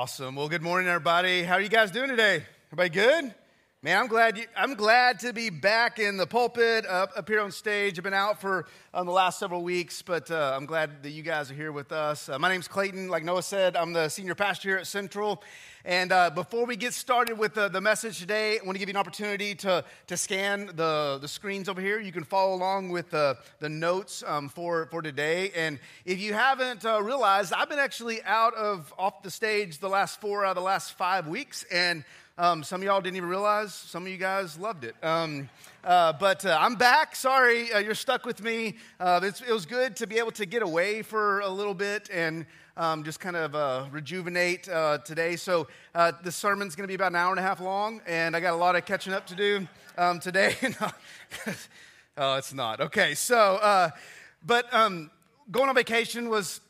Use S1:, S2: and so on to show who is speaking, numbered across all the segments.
S1: Awesome. Well, good morning, everybody. How are you guys doing today? Everybody good? Man, I'm glad. You, I'm glad to be back in the pulpit, up, up here on stage. I've been out for um, the last several weeks, but uh, I'm glad that you guys are here with us. Uh, my name's Clayton. Like Noah said, I'm the senior pastor here at Central. And uh, before we get started with the, the message today, I want to give you an opportunity to, to scan the, the screens over here. You can follow along with the, the notes um, for, for today. And if you haven't uh, realized, I've been actually out of off the stage the last four out of the last five weeks. And um, some of y'all didn't even realize. Some of you guys loved it. Um, uh, but uh, I'm back. Sorry, uh, you're stuck with me. Uh, it was good to be able to get away for a little bit and um, just kind of uh, rejuvenate uh, today. So the sermon's going to be about an hour and a half long, and I got a lot of catching up to do um, today. oh, it's not. Okay, so, but um, going on vacation was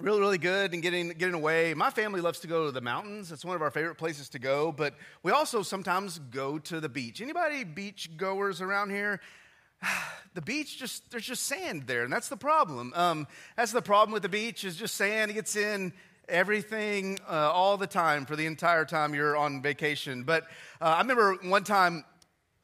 S1: really really good and getting getting away. My family loves to go to the mountains. It's one of our favorite places to go but we also sometimes go to the beach. Anybody beach goers around here? The beach just there's just sand there and that's the problem. Um, that's the problem with the beach is just sand. It gets in everything uh, all the time for the entire time you're on vacation. But uh, i remember one time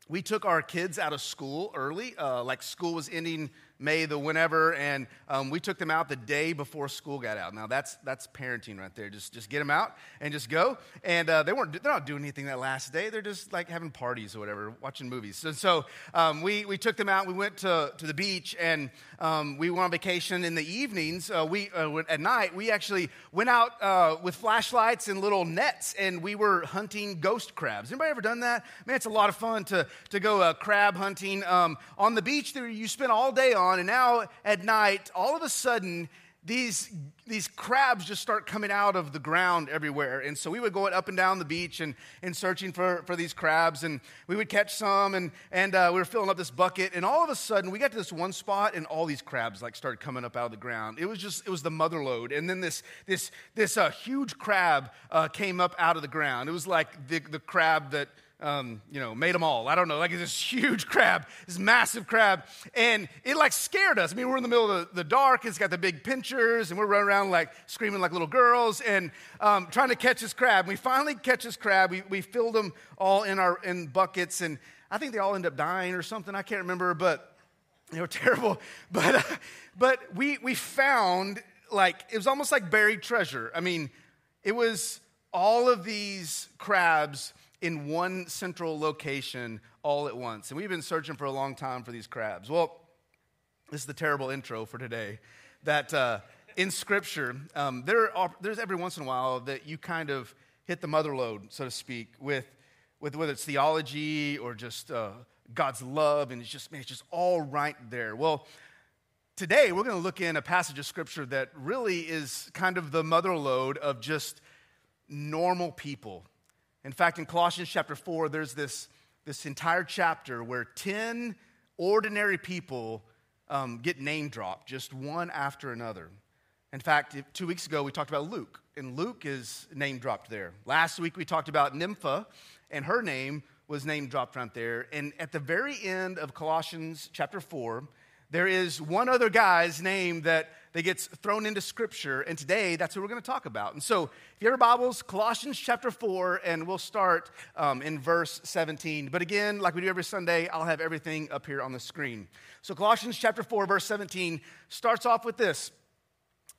S1: we took our kids out of school early. Uh, like school was ending May, the whenever, and um, we took them out the day before school got out. Now that's that's parenting right there. Just just get them out and just go. And uh, they weren't they're not doing anything that last day. They're just like having parties or whatever, watching movies. And so um, we we took them out. We went to to the beach and um, we went on vacation in the evenings. Uh, we uh, at night we actually went out uh, with flashlights and little nets and we were hunting ghost crabs. Anybody ever done that? Man, it's a lot of fun to to go uh, crab hunting um, on the beach. There you spend all day on on, and now at night, all of a sudden, these, these crabs just start coming out of the ground everywhere. And so we would go up and down the beach and, and searching for, for these crabs, and we would catch some, and, and uh, we were filling up this bucket. And all of a sudden, we got to this one spot, and all these crabs like started coming up out of the ground. It was just, it was the mother lode. And then this, this, this uh, huge crab uh, came up out of the ground. It was like the, the crab that um, you know, made them all. I don't know, like this huge crab, this massive crab. And it like scared us. I mean, we're in the middle of the, the dark, it's got the big pinchers, and we're running around like screaming like little girls and um, trying to catch this crab. And we finally catch this crab. We, we filled them all in our in buckets, and I think they all end up dying or something. I can't remember, but they were terrible. But, uh, but we, we found like, it was almost like buried treasure. I mean, it was all of these crabs in one central location all at once. And we've been searching for a long time for these crabs. Well, this is the terrible intro for today. That uh, in Scripture, um, there are, there's every once in a while that you kind of hit the mother lode, so to speak, with, with whether it's theology or just uh, God's love, and it's just, man, it's just all right there. Well, today we're going to look in a passage of Scripture that really is kind of the mother lode of just normal people in fact, in Colossians chapter 4, there's this, this entire chapter where 10 ordinary people um, get name dropped, just one after another. In fact, two weeks ago, we talked about Luke, and Luke is name dropped there. Last week, we talked about Nympha, and her name was name dropped right there. And at the very end of Colossians chapter 4, there is one other guy's name that, that gets thrown into scripture, and today that's what we're going to talk about. And so, if you have your Bibles, Colossians chapter 4, and we'll start um, in verse 17. But again, like we do every Sunday, I'll have everything up here on the screen. So, Colossians chapter 4, verse 17 starts off with this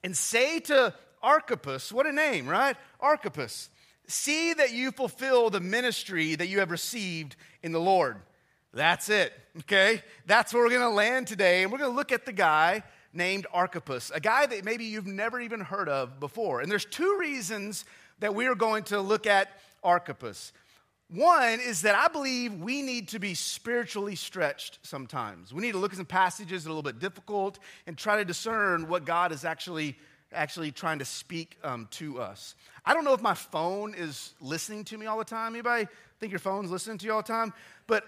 S1: And say to Archippus, what a name, right? Archippus, see that you fulfill the ministry that you have received in the Lord. That's it, okay? That's where we're gonna land today. And we're gonna look at the guy named Archippus, a guy that maybe you've never even heard of before. And there's two reasons that we are going to look at Archippus. One is that I believe we need to be spiritually stretched sometimes. We need to look at some passages that are a little bit difficult and try to discern what God is actually actually trying to speak um, to us. I don't know if my phone is listening to me all the time. Anybody think your phone's listening to you all the time? But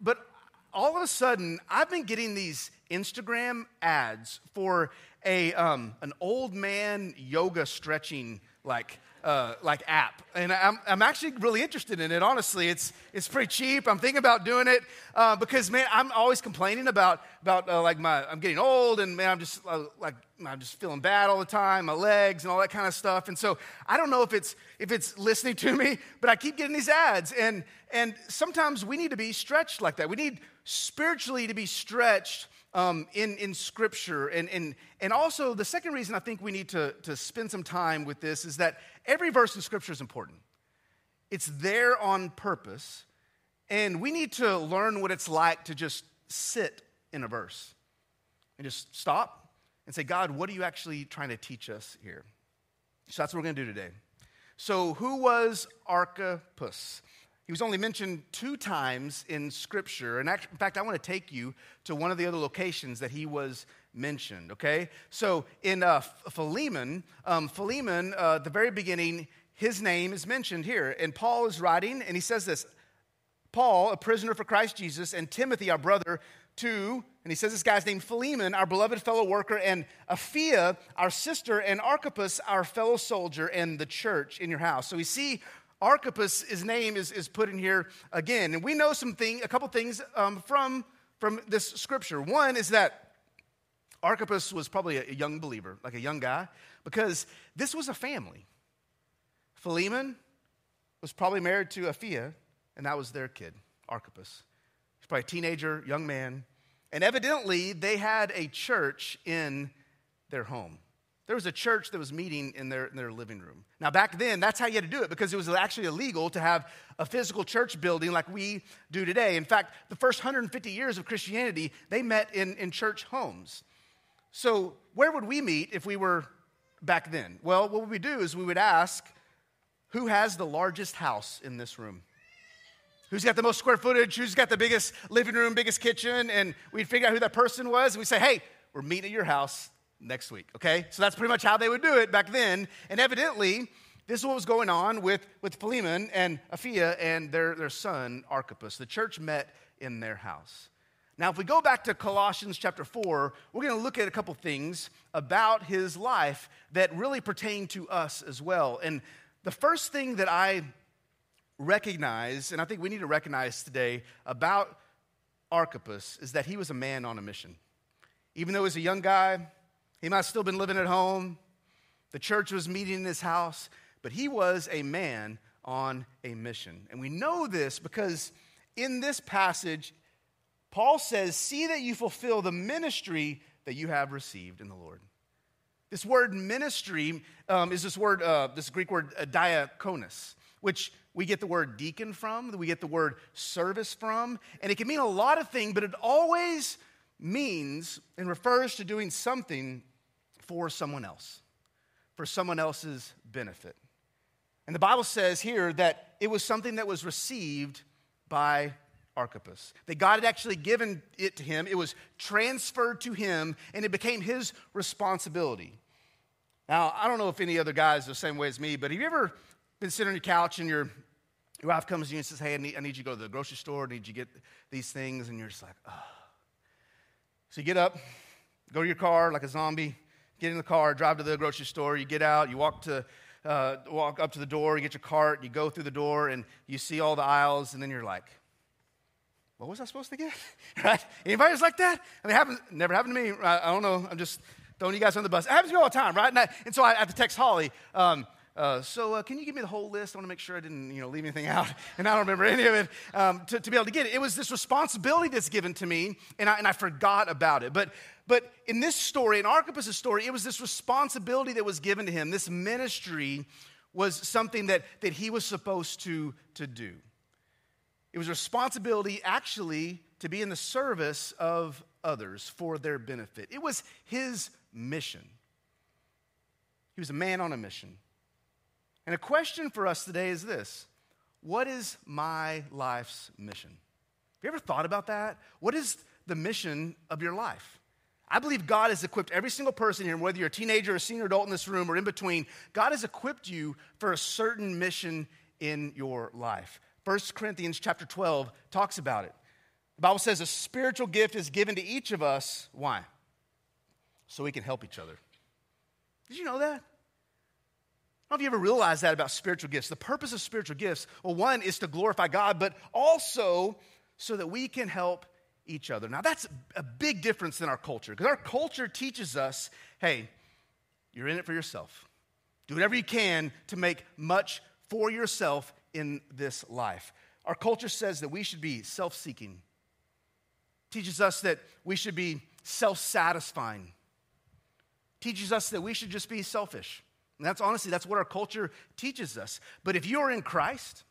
S1: but all of a sudden, I've been getting these Instagram ads for a, um, an old man yoga stretching like uh, like app, and I'm, I'm actually really interested in it. Honestly, it's it's pretty cheap. I'm thinking about doing it uh, because man, I'm always complaining about about uh, like my I'm getting old, and man, I'm just uh, like I'm just feeling bad all the time, my legs and all that kind of stuff. And so I don't know if it's if it's listening to me, but I keep getting these ads, and and sometimes we need to be stretched like that. We need spiritually to be stretched um, in, in Scripture. And, and, and also, the second reason I think we need to, to spend some time with this is that every verse in Scripture is important. It's there on purpose, and we need to learn what it's like to just sit in a verse and just stop and say, God, what are you actually trying to teach us here? So that's what we're going to do today. So, who was Archippus? He was only mentioned two times in Scripture. And in fact, I want to take you to one of the other locations that he was mentioned, okay? So in uh, Philemon, um, Philemon, uh, the very beginning, his name is mentioned here. And Paul is writing, and he says this Paul, a prisoner for Christ Jesus, and Timothy, our brother, to, and he says this guy's name Philemon, our beloved fellow worker, and Apphia, our sister, and Archippus, our fellow soldier, and the church in your house. So we see Archippus, his name is, is put in here again. And we know some thing, a couple things um, from, from this scripture. One is that Archippus was probably a, young believer, like a young guy, because this was a family. Philemon was probably married to Apphia, and that was their kid, Archippus. He's probably a teenager, young man. And evidently, they had a church in their home. There was a church that was meeting in their, in their living room. Now, back then, that's how you had to do it because it was actually illegal to have a physical church building like we do today. In fact, the first 150 years of Christianity, they met in, in church homes. So, where would we meet if we were back then? Well, what we do is we would ask, who has the largest house in this room? Who's got the most square footage? Who's got the biggest living room, biggest kitchen? And we'd figure out who that person was. And we'd say, hey, we're meeting at your house next week, okay? So that's pretty much how they would do it back then. And evidently, this is what was going on with, with Philemon and Apphia and their, their son, Archippus. The church met in their house. Now, if we go back to Colossians chapter 4, we're going to look at a couple things about his life that really pertain to us as well. And the first thing that I recognize, and I think we need to recognize today about Archippus, is that he was a man on a mission. Even though he was a young guy, he might have still been living at home. The church was meeting in his house, but he was a man on a mission. And we know this because in this passage, Paul says, See that you fulfill the ministry that you have received in the Lord. This word ministry um, is this word, uh, this Greek word uh, diakonos, which we get the word deacon from, we get the word service from, and it can mean a lot of things, but it always means and refers to doing something for someone else, for someone else's benefit. And the Bible says here that it was something that was received by Archippus. That God had actually given it to him, it was transferred to him, and it became his responsibility. Now, I don't know if any other guys are the same way as me, but have you ever been sitting on your couch and your, your wife comes to you and says, Hey, I need, I need you to go to the grocery store, I need you to get these things, and you're just like, Oh. So you get up, go to your car like a zombie, get in the car, drive to the grocery store, you get out, you walk to uh, walk up to the door, you get your cart, you go through the door, and you see all the aisles, and then you're like, what was I supposed to get? right? Anybody like that? I mean, it happens, never happened to me. I, I, don't know. I'm just throwing you guys on the bus. It happens to me all the time, right? And, I, and so I have to text Holly. Um, uh, so uh, can you give me the whole list? I want to make sure I didn't, you know, leave anything out, and I don't remember any of it um, to, to, be able to get it. It was this responsibility that's given to me, and I, and I forgot about it. But but in this story, in Archippus' story, it was this responsibility that was given to him. This ministry was something that, that he was supposed to, to do. It was a responsibility actually to be in the service of others for their benefit. It was his mission. He was a man on a mission. And a question for us today is this What is my life's mission? Have you ever thought about that? What is the mission of your life? I believe God has equipped every single person here, whether you're a teenager or a senior adult in this room or in between, God has equipped you for a certain mission in your life. 1 Corinthians chapter 12 talks about it. The Bible says a spiritual gift is given to each of us. Why? So we can help each other. Did you know that? I don't know if you ever realized that about spiritual gifts. The purpose of spiritual gifts, well, one is to glorify God, but also so that we can help each other. Now, that's a big difference in our culture because our culture teaches us hey, you're in it for yourself. Do whatever you can to make much for yourself in this life. Our culture says that we should be self seeking, teaches us that we should be self satisfying, teaches us that we should just be selfish. And that's honestly, that's what our culture teaches us. But if you're in Christ,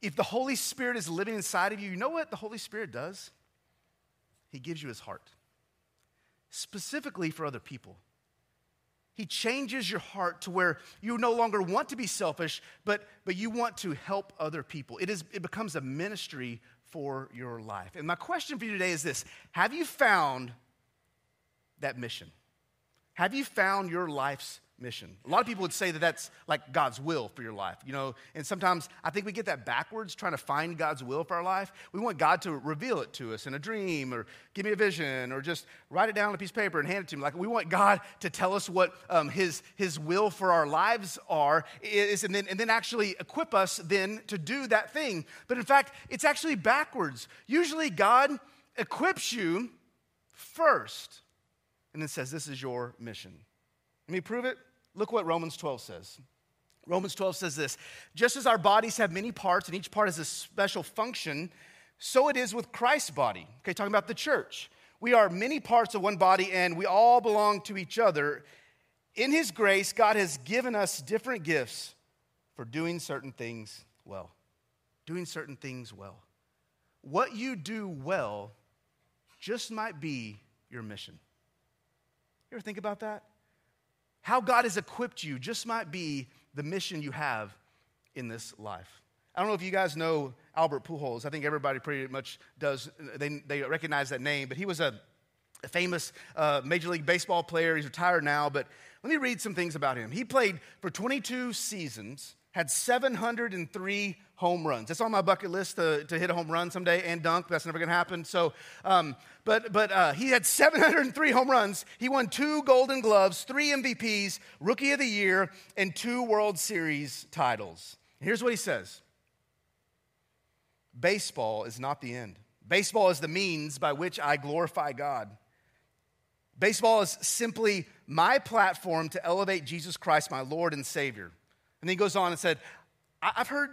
S1: if the Holy Spirit is living inside of you, you know what the Holy Spirit does? He gives you his heart, specifically for other people. He changes your heart to where you no longer want to be selfish, but, but you want to help other people. It, is, it becomes a ministry for your life. And my question for you today is this Have you found that mission? Have you found your life's mission? A lot of people would say that that's like God's will for your life, you know, and sometimes I think we get that backwards trying to find God's will for our life. We want God to reveal it to us in a dream or give me a vision or just write it down on a piece of paper and hand it to me. Like we want God to tell us what um, his, his will for our lives are is, and then, and then actually equip us then to do that thing. But in fact, it's actually backwards. Usually God equips you first and then says, This is your mission. Let me prove it. Look what Romans 12 says. Romans 12 says this Just as our bodies have many parts and each part has a special function, so it is with Christ's body. Okay, talking about the church. We are many parts of one body and we all belong to each other. In His grace, God has given us different gifts for doing certain things well. Doing certain things well. What you do well just might be your mission. You ever think about that? How God has equipped you just might be the mission you have in this life. I don't know if you guys know Albert Pujols. I think everybody pretty much does. They, they recognize that name, but he was a, a famous uh, Major League Baseball player. He's retired now, but let me read some things about him. He played for 22 seasons, had 703 home runs. It's on my bucket list to, to hit a home run someday and dunk. That's never going to happen. So, um, but but uh, he had 703 home runs. He won two Golden Gloves, three MVPs, Rookie of the Year, and two World Series titles. Here's what he says Baseball is not the end. Baseball is the means by which I glorify God. Baseball is simply my platform to elevate Jesus Christ, my Lord and Savior. And then he goes on and said, I've heard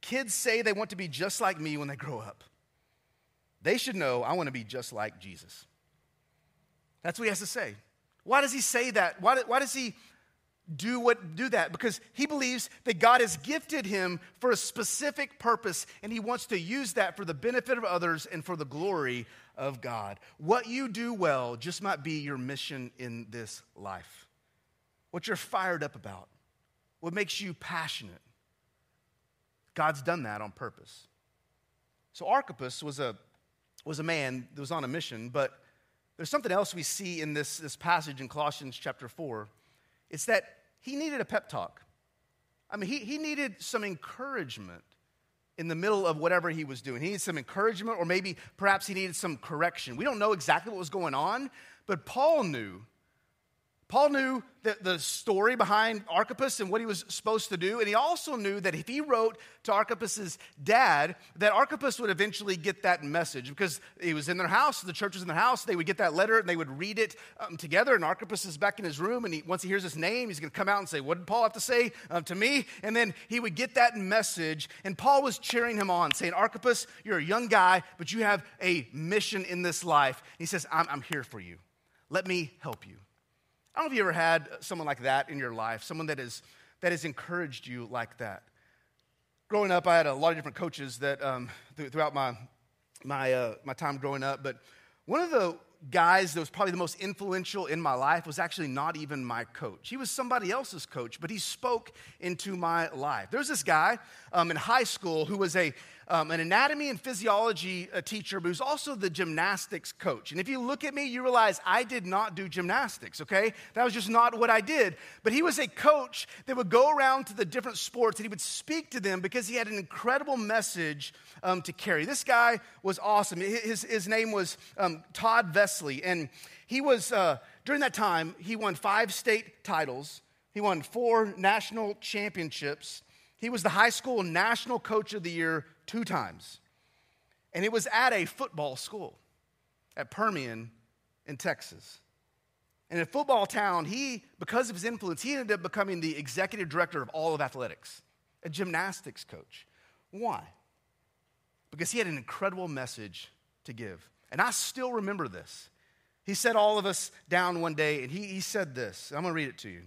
S1: kids say they want to be just like me when they grow up. They should know I want to be just like Jesus. That's what he has to say. Why does he say that? Why, why does he do what do that? Because he believes that God has gifted him for a specific purpose and he wants to use that for the benefit of others and for the glory of God. What you do well just might be your mission in this life. What you're fired up about. What makes you passionate. God's done that on purpose. So Archippus was a, was a man that was on a mission, but there's something else we see in this, this passage in Colossians chapter 4. It's that he needed a pep talk. I mean, he, he needed some encouragement in the middle of whatever he was doing. He needed some encouragement, or maybe perhaps he needed some correction. We don't know exactly what was going on, but Paul knew Paul knew the, the story behind Archippus and what he was supposed to do, and he also knew that if he wrote to Archippus's dad, that Archippus would eventually get that message because he was in their house, the church was in their house, they would get that letter and they would read it um, together, and Archippus is back in his room, and he, once he hears his name, he's going to come out and say, what did Paul have to say um, to me? And then he would get that message, and Paul was cheering him on, saying, Archippus, you're a young guy, but you have a mission in this life. And he says, I'm, I'm here for you. Let me help you. I don't know if you ever had someone like that in your life, someone that, is, that has encouraged you like that. Growing up, I had a lot of different coaches that um, th- throughout my, my, uh, my time growing up, but one of the guys that was probably the most influential in my life was actually not even my coach. He was somebody else's coach, but he spoke into my life. There's this guy um, in high school who was a um, an anatomy and physiology uh, teacher, but who's also the gymnastics coach. And if you look at me, you realize I did not do gymnastics, okay? That was just not what I did. But he was a coach that would go around to the different sports and he would speak to them because he had an incredible message um, to carry. This guy was awesome. His, his name was um, Todd And he was, uh, during that time, he won five state titles He won four national championships. He was the high school national coach of the year two times. And it was at a football school at Permian in Texas. And in football town, he, because of his influence, he ended up becoming the executive director of all of athletics, a gymnastics coach. Why? Because he had an incredible message to give. And I still remember this. He set all of us down one day, and he, he said this. I'm going to read it to you.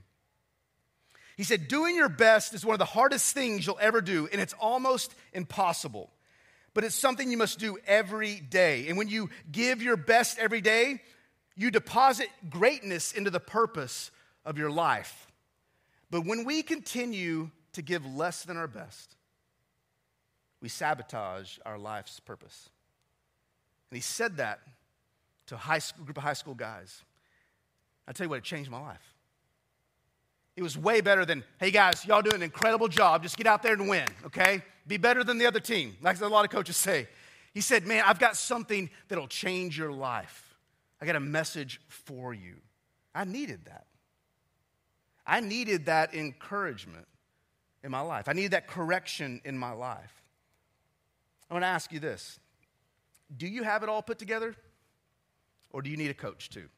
S1: He said, Doing your best is one of the hardest things you'll ever do, and it's almost impossible. But it's something you must do every day. And when you give your best every day, you deposit greatness into the purpose of your life. But when we continue to give less than our best, we sabotage our life's purpose. And he said that to a high school, group of high school guys. I tell you what, it changed my life. It was way better than, hey guys, y'all do an incredible job. Just get out there and win, okay? Be better than the other team, like a lot of coaches say. He said, man, I've got something that'll change your life. I got a message for you. I needed that. I needed that encouragement in my life. I needed that correction in my life. I want to ask you this Do you have it all put together? Or do you need a coach too?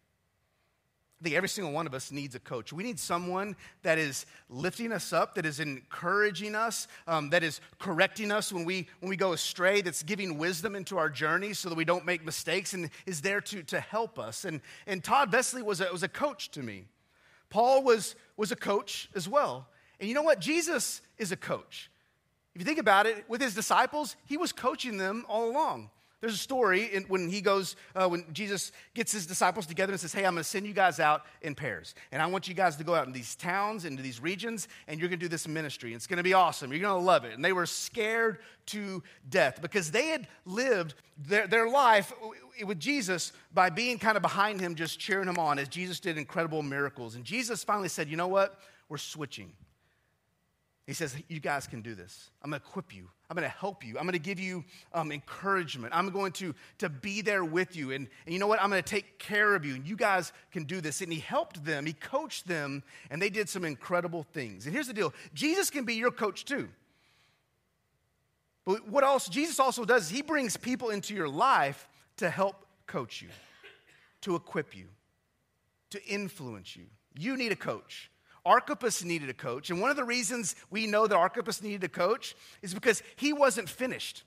S1: I think every single one of us needs a coach. We need someone that is lifting us up, that is encouraging us, um, that is correcting us when we, when we go astray, that's giving wisdom into our journey so that we don't make mistakes and is there to, to help us. And, and Todd Vesley was a, was a coach to me. Paul was, was a coach as well. And you know what? Jesus is a coach. If you think about it, with his disciples, he was coaching them all along. There's a story in, when he goes, uh, when Jesus gets his disciples together and says, Hey, I'm going to send you guys out in pairs. And I want you guys to go out in these towns, into these regions, and you're going to do this ministry. It's going to be awesome. You're going to love it. And they were scared to death because they had lived their, their life with Jesus by being kind of behind him, just cheering him on as Jesus did incredible miracles. And Jesus finally said, You know what? We're switching. He says, You guys can do this. I'm going to equip you. I'm going to help you. I'm going to give you um, encouragement. I'm going to, to be there with you. And, and you know what? I'm going to take care of you. And you guys can do this. And he helped them, he coached them, and they did some incredible things. And here's the deal Jesus can be your coach too. But what else Jesus also does is he brings people into your life to help coach you, to equip you, to influence you. You need a coach. Archippus needed a coach. And one of the reasons we know that Archippus needed a coach is because he wasn't finished.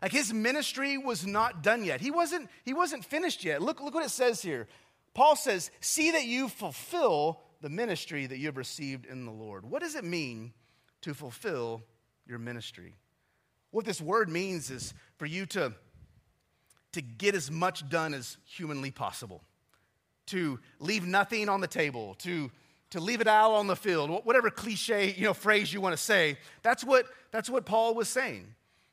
S1: Like his ministry was not done yet. He wasn't, he wasn't finished yet. Look, look what it says here. Paul says, See that you fulfill the ministry that you have received in the Lord. What does it mean to fulfill your ministry? What this word means is for you to, to get as much done as humanly possible, to leave nothing on the table, to to leave it out on the field, whatever cliche you know, phrase you want to say. That's what, that's what Paul was saying.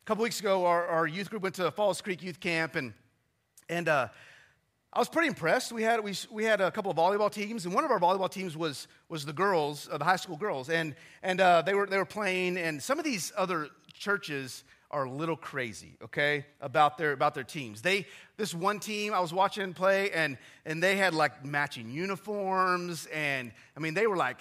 S1: A couple weeks ago, our, our youth group went to Falls Creek Youth Camp, and, and uh, I was pretty impressed. We had, we, we had a couple of volleyball teams, and one of our volleyball teams was, was the girls, uh, the high school girls, and, and uh, they, were, they were playing, and some of these other churches are a little crazy, okay, about their about their teams. They this one team I was watching play and and they had like matching uniforms and I mean they were like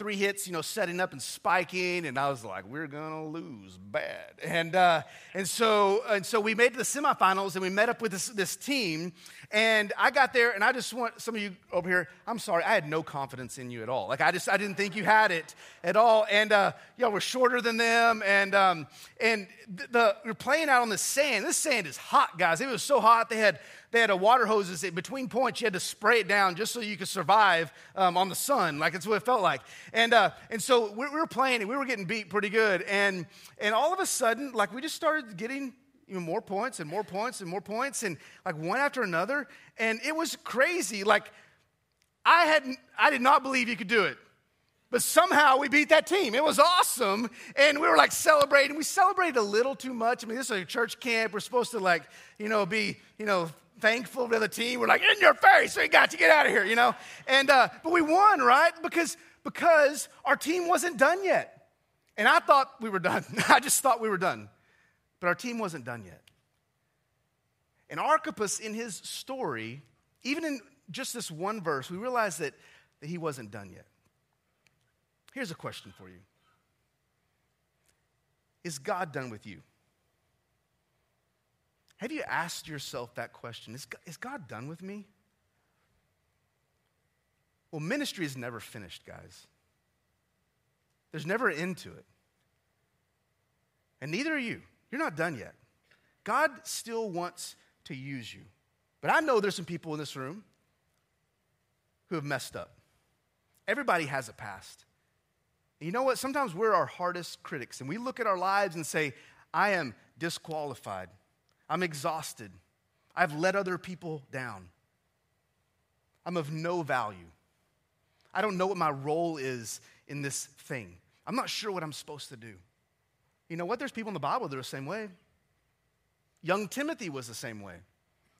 S1: three hits, you know, setting up and spiking, and I was like, we're gonna lose bad. And uh, and so and so we made the semifinals, and we met up with this this team, and I got there, and I just want some of you over here. I'm sorry, I had no confidence in you at all. Like I just I didn't think you had it at all, and uh, y'all were shorter than them, and um, and the, the we are playing out on the sand. This sand is hot, guys. It was so hot they had they had a water hoses between points. You had to spray it down just so you could survive um, on the sun. Like it's what it felt like. And uh, and so we, we were playing and we were getting beat pretty good. And and all of a sudden, like we just started getting even more points and more points and more points and like one after another. And it was crazy. Like I had I did not believe you could do it. But somehow we beat that team. It was awesome. And we were like celebrating. We celebrated a little too much. I mean, this is a church camp. We're supposed to like, you know, be, you know, thankful to the team. We're like, in your face, we got to get out of here, you know? And, uh, but we won, right? Because, because our team wasn't done yet. And I thought we were done. I just thought we were done. But our team wasn't done yet. And Archippus, in his story, even in just this one verse, we realize that, that he wasn't done yet. Here's a question for you Is God done with you? Have you asked yourself that question? Is God, is God done with me? Well, ministry is never finished, guys. There's never an end to it. And neither are you. You're not done yet. God still wants to use you. But I know there's some people in this room who have messed up. Everybody has a past. You know what? Sometimes we're our hardest critics, and we look at our lives and say, I am disqualified. I'm exhausted. I've let other people down. I'm of no value. I don't know what my role is in this thing. I'm not sure what I'm supposed to do. You know what? There's people in the Bible that are the same way. Young Timothy was the same way.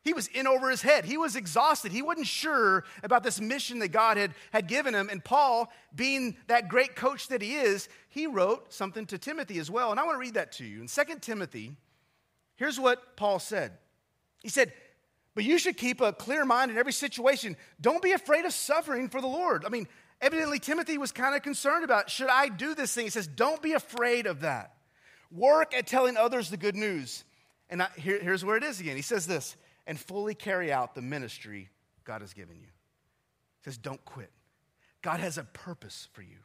S1: He was in over his head. He was exhausted. He wasn't sure about this mission that God had, had given him. And Paul, being that great coach that he is, he wrote something to Timothy as well. And I want to read that to you. In 2 Timothy, here's what Paul said He said, But you should keep a clear mind in every situation. Don't be afraid of suffering for the Lord. I mean, evidently, Timothy was kind of concerned about should I do this thing? He says, Don't be afraid of that. Work at telling others the good news. And I, here, here's where it is again. He says this and fully carry out the ministry God has given you. He says, don't quit. God has a purpose for you.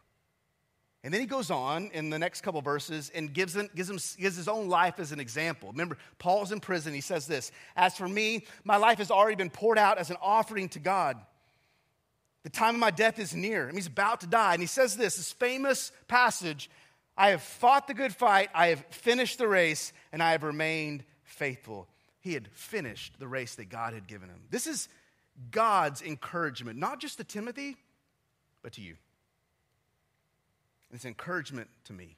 S1: And then he goes on in the next couple verses and gives, gives, him, gives his own life as an example. Remember, Paul's in prison. He says this As for me, my life has already been poured out as an offering to God. The time of my death is near. I mean, he's about to die. And he says this this famous passage I have fought the good fight, I have finished the race, and I have remained faithful he had finished the race that God had given him. This is God's encouragement, not just to Timothy, but to you. It's encouragement to me.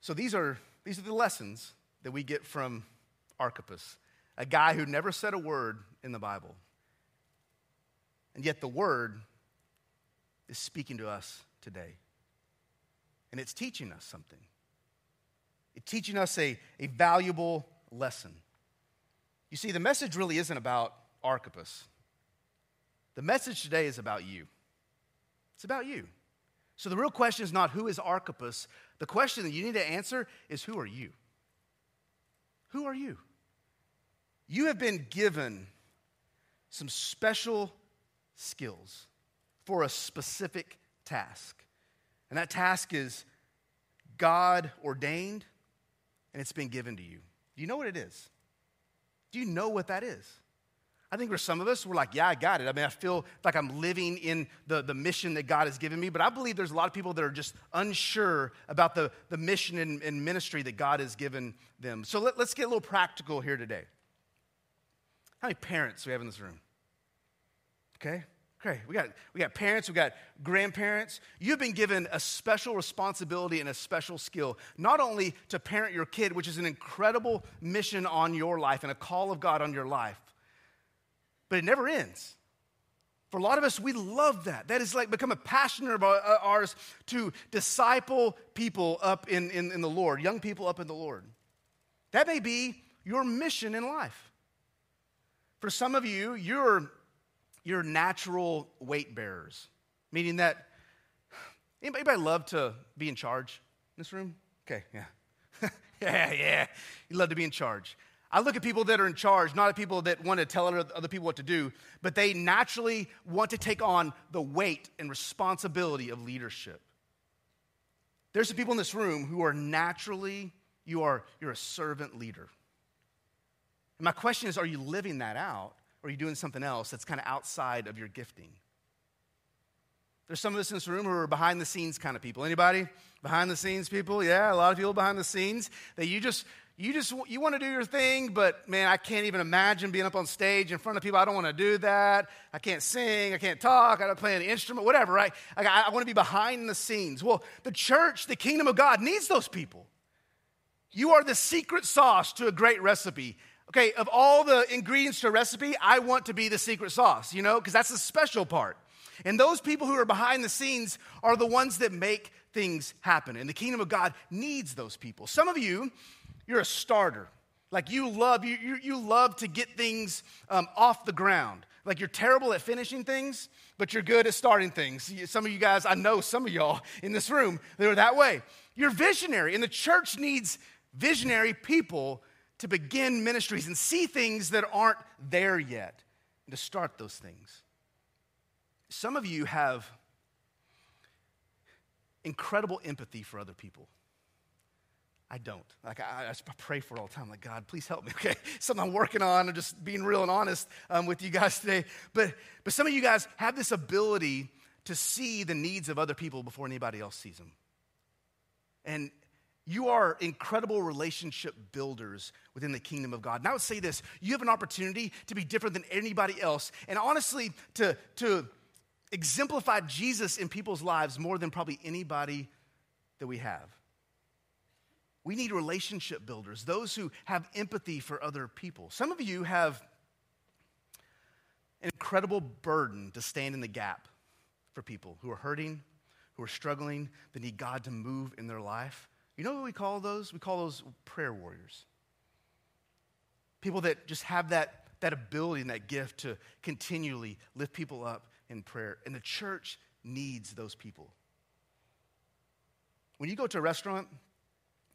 S1: So these are, these are the lessons that we get from Archippus, a guy who never said a word in the Bible. And yet the word is speaking to us today. And it's teaching us something. It's teaching us a, a valuable lesson. You see, the message really isn't about Archippus. The message today is about you. It's about you. So the real question is not who is Archippus. The question that you need to answer is who are you? Who are you? You have been given some special skills for a specific task. And that task is God ordained and it's been given to you. Do you know what it is? Do you know what that is? I think for some of us, we're like, yeah, I got it. I mean, I feel like I'm living in the, the mission that God has given me, but I believe there's a lot of people that are just unsure about the, the mission and, and ministry that God has given them. So let, let's get a little practical here today. How many parents do we have in this room? Okay? Okay, we got, we got parents, we got grandparents. You've been given a special responsibility and a special skill, not only to parent your kid, which is an incredible mission on your life and a call of God on your life, but it never ends. For a lot of us, we love that. That is like become a passion of uh, ours to disciple people up in, in, in the Lord, young people up in the Lord. That may be your mission in life. For some of you, you're your natural weight bearers, meaning that anybody, anybody love to be in charge in this room? Okay, yeah. yeah, yeah. You love to be in charge. I look at people that are in charge, not at people that want to tell other people what to do, but they naturally want to take on the weight and responsibility of leadership. There's some people in this room who are naturally, you are, you're a servant leader. And my question is, are you living that out? Or you're you doing something else that's kind of outside of your gifting? There's some of us in this room who are behind the scenes kind of people. Anybody behind the scenes people? Yeah, a lot of people behind the scenes that you just you just you want to do your thing, but man, I can't even imagine being up on stage in front of people. I don't want to do that. I can't sing. I can't talk. I don't play any instrument. Whatever. Right? I, I want to be behind the scenes. Well, the church, the kingdom of God, needs those people. You are the secret sauce to a great recipe okay, of all the ingredients to a recipe, I want to be the secret sauce, you know, because that's the special part. And those people who are behind the scenes are the ones that make things happen. And the kingdom of God needs those people. Some of you, you're a starter. Like you love, you, you, you love to get things um, off the ground. Like you're terrible at finishing things, but you're good at starting things. Some of you guys, I know some of y'all in this room, they are that way. You're visionary, and the church needs visionary people to begin ministries and see things that aren't there yet and to start those things. Some of you have incredible empathy for other people. I don't. Like, I, I, pray for all the time. Like, God, please help me, okay? Something I'm working on. I'm just being real and honest um, with you guys today. But, but some of you guys have this ability to see the needs of other people before anybody else sees them. And you are incredible relationship builders within the kingdom of God. And I would say this you have an opportunity to be different than anybody else. And honestly, to, to exemplify Jesus in people's lives more than probably anybody that we have. We need relationship builders, those who have empathy for other people. Some of you have an incredible burden to stand in the gap for people who are hurting, who are struggling, that need God to move in their life. You know what we call those? We call those prayer warriors. People that just have that, that ability and that gift to continually lift people up in prayer. And the church needs those people. When you go to a restaurant,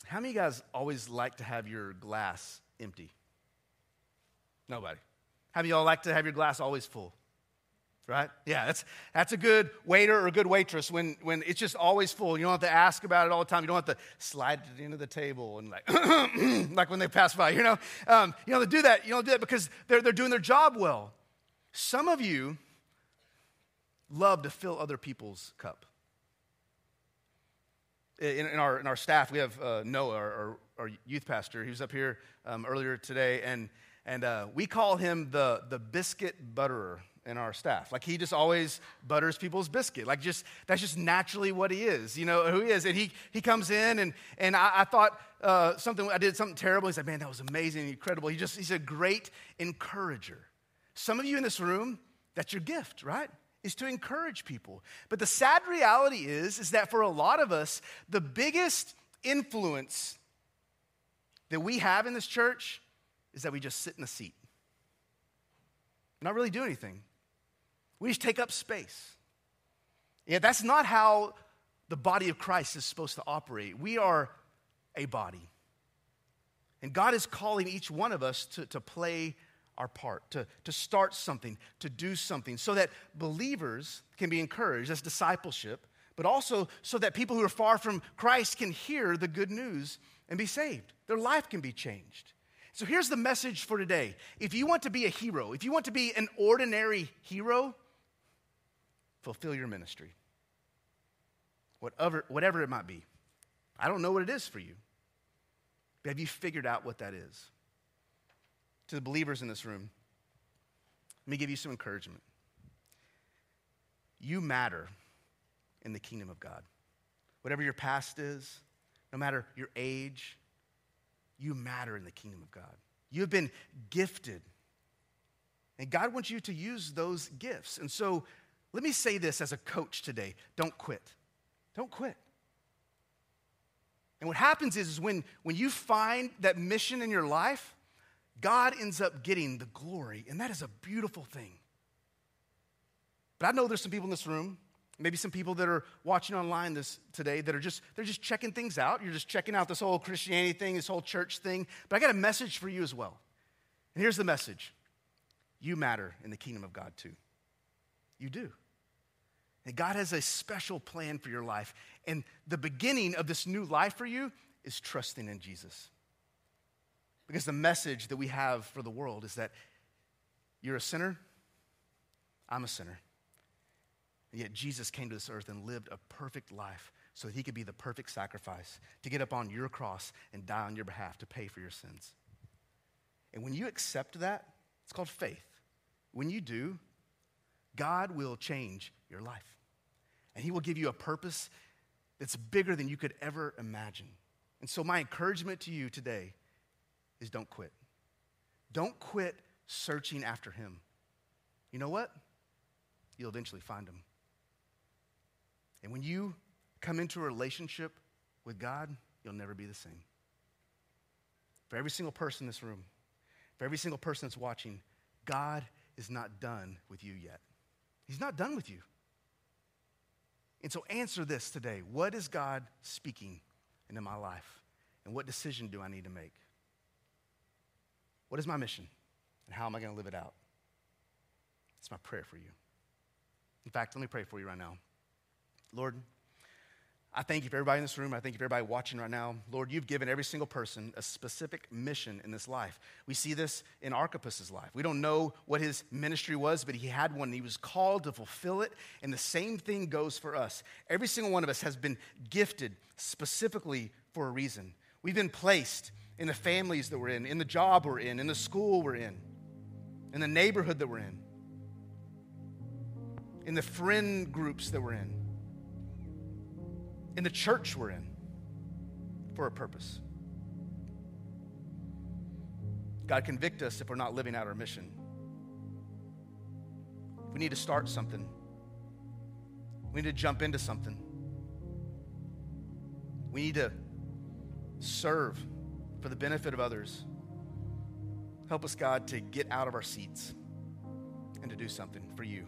S1: how many guys always like to have your glass empty? Nobody. How many y'all like to have your glass always full? Right? Yeah, that's, that's a good waiter or a good waitress when, when it's just always full. You don't have to ask about it all the time. You don't have to slide to the end of the table and like, like when they pass by, you know? Um, you to do that, you don't do that because they're, they're doing their job well. Some of you love to fill other people's cup in, in, our, in our staff, we have uh, Noah, our, our, youth pastor. He was up here um, earlier today, and, and uh, we call him the, the biscuit butterer in our staff. Like he just always butters people's biscuit. Like just that's just naturally what he is. You know who he is. And he he comes in and and I, I thought uh, something I did something terrible. He said, "Man, that was amazing, incredible." He just he's a great encourager. Some of you in this room, that's your gift, right? is to encourage people. But the sad reality is is that for a lot of us, the biggest influence that we have in this church is that we just sit in a seat. Not really do anything. We just take up space. Yeah, that's not how the body of Christ is supposed to operate. We are a body. And God is calling each one of us to, to play our part, to, to start something, to do something, so that believers can be encouraged. as discipleship, but also so that people who are far from Christ can hear the good news and be saved. Their life can be changed. So here's the message for today. If you want to be a hero, if you want to be an ordinary hero, fulfill your ministry. Whatever, whatever it might be. I don't know what it is for you. But have you figured out what that is? to the believers in this room, let me give you some encouragement. You matter in the kingdom of God. Whatever your past is, no matter your age, you matter in the kingdom of God. You have been gifted. And God wants you to use those gifts. And so let me say this as a coach today don't quit. Don't quit. And what happens is, is when, when you find that mission in your life, God ends up getting the glory, and that is a beautiful thing. But I know there's some people in this room, maybe some people that are watching online this today that are just they're just checking things out. You're just checking out this whole Christianity thing, this whole church thing. But I got a message for you as well. And here's the message. You matter in the kingdom of God too. You do. And God has a special plan for your life. And the beginning of this new life for you is trusting in Jesus. Because the message that we have for the world is that you're a sinner, I'm a sinner. And yet Jesus came to this earth and lived a perfect life so that he could be the perfect sacrifice to get up on your cross and die on your behalf to pay for your sins. And when you accept that, it's called faith. When you do, God will change your life. And he will give you a purpose that's bigger than you could ever imagine. And so, my encouragement to you today is don't quit. Don't quit searching after him. You know what? You'll eventually find him. And when you come into a relationship with God, you'll never be the same. For every single person in this room, for every single person that's watching, God is not done with you yet. He's not done with you. And so answer this today. What is God speaking into my life? And what decision do I need to make? What is my mission? And how am I going to live it out? It's my prayer for you. In fact, let me pray for you right now. Lord, I thank you for everybody in this room. I thank you for everybody watching right now. Lord, you've given every single person a specific mission in this life. We see this in Archippus's life. We don't know what his ministry was, but he had one. He was called to fulfill it. And the same thing goes for us. Every single one of us has been gifted specifically for a reason. We've been placed in the families that we're in, in the job we're in, in the school we're in, in the neighborhood that we're in, in the friend groups that we're in in the church we're in for a purpose. God, convict us if we're not living out our mission. We need to start something. We need to jump into something. We need to serve for the benefit of others. Help us, God, to get out of our seats and to do something for you.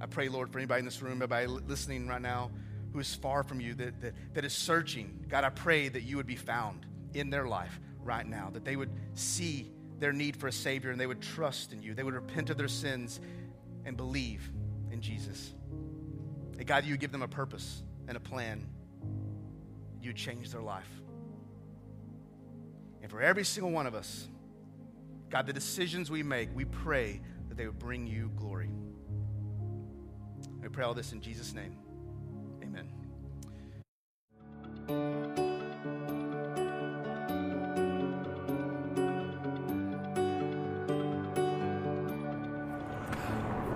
S1: I pray, Lord, for anybody in this room, everybody listening right now who is far from you, that, that, that is searching, God, I pray that you would be found in their life right now, that they would see their need for a Savior and they would trust in you. They would repent of their sins and believe in Jesus. That God, you give them a purpose and a plan. You'd change their life. And for every single one of us, God, the decisions we make, we pray that they would bring you glory. We pray all this in Jesus' name.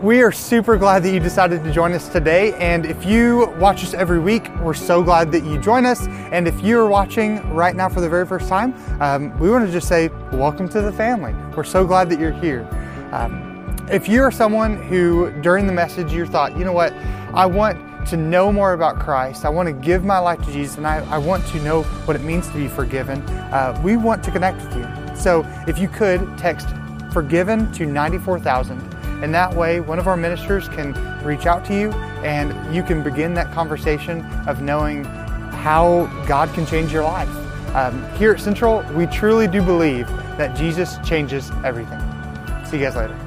S2: We are super glad that you decided to join us today. And if you watch us every week, we're so glad that you join us. And if you're watching right now for the very first time, um, we want to just say, welcome to the family. We're so glad that you're here. Um, if you're someone who, during the message, you thought, you know what, I want to know more about Christ. I want to give my life to Jesus and I, I want to know what it means to be forgiven. Uh, we want to connect with you. So if you could text forgiven to 94,000 and that way one of our ministers can reach out to you and you can begin that conversation of knowing how God can change your life. Um, here at Central, we truly do believe that Jesus changes everything. See you guys later.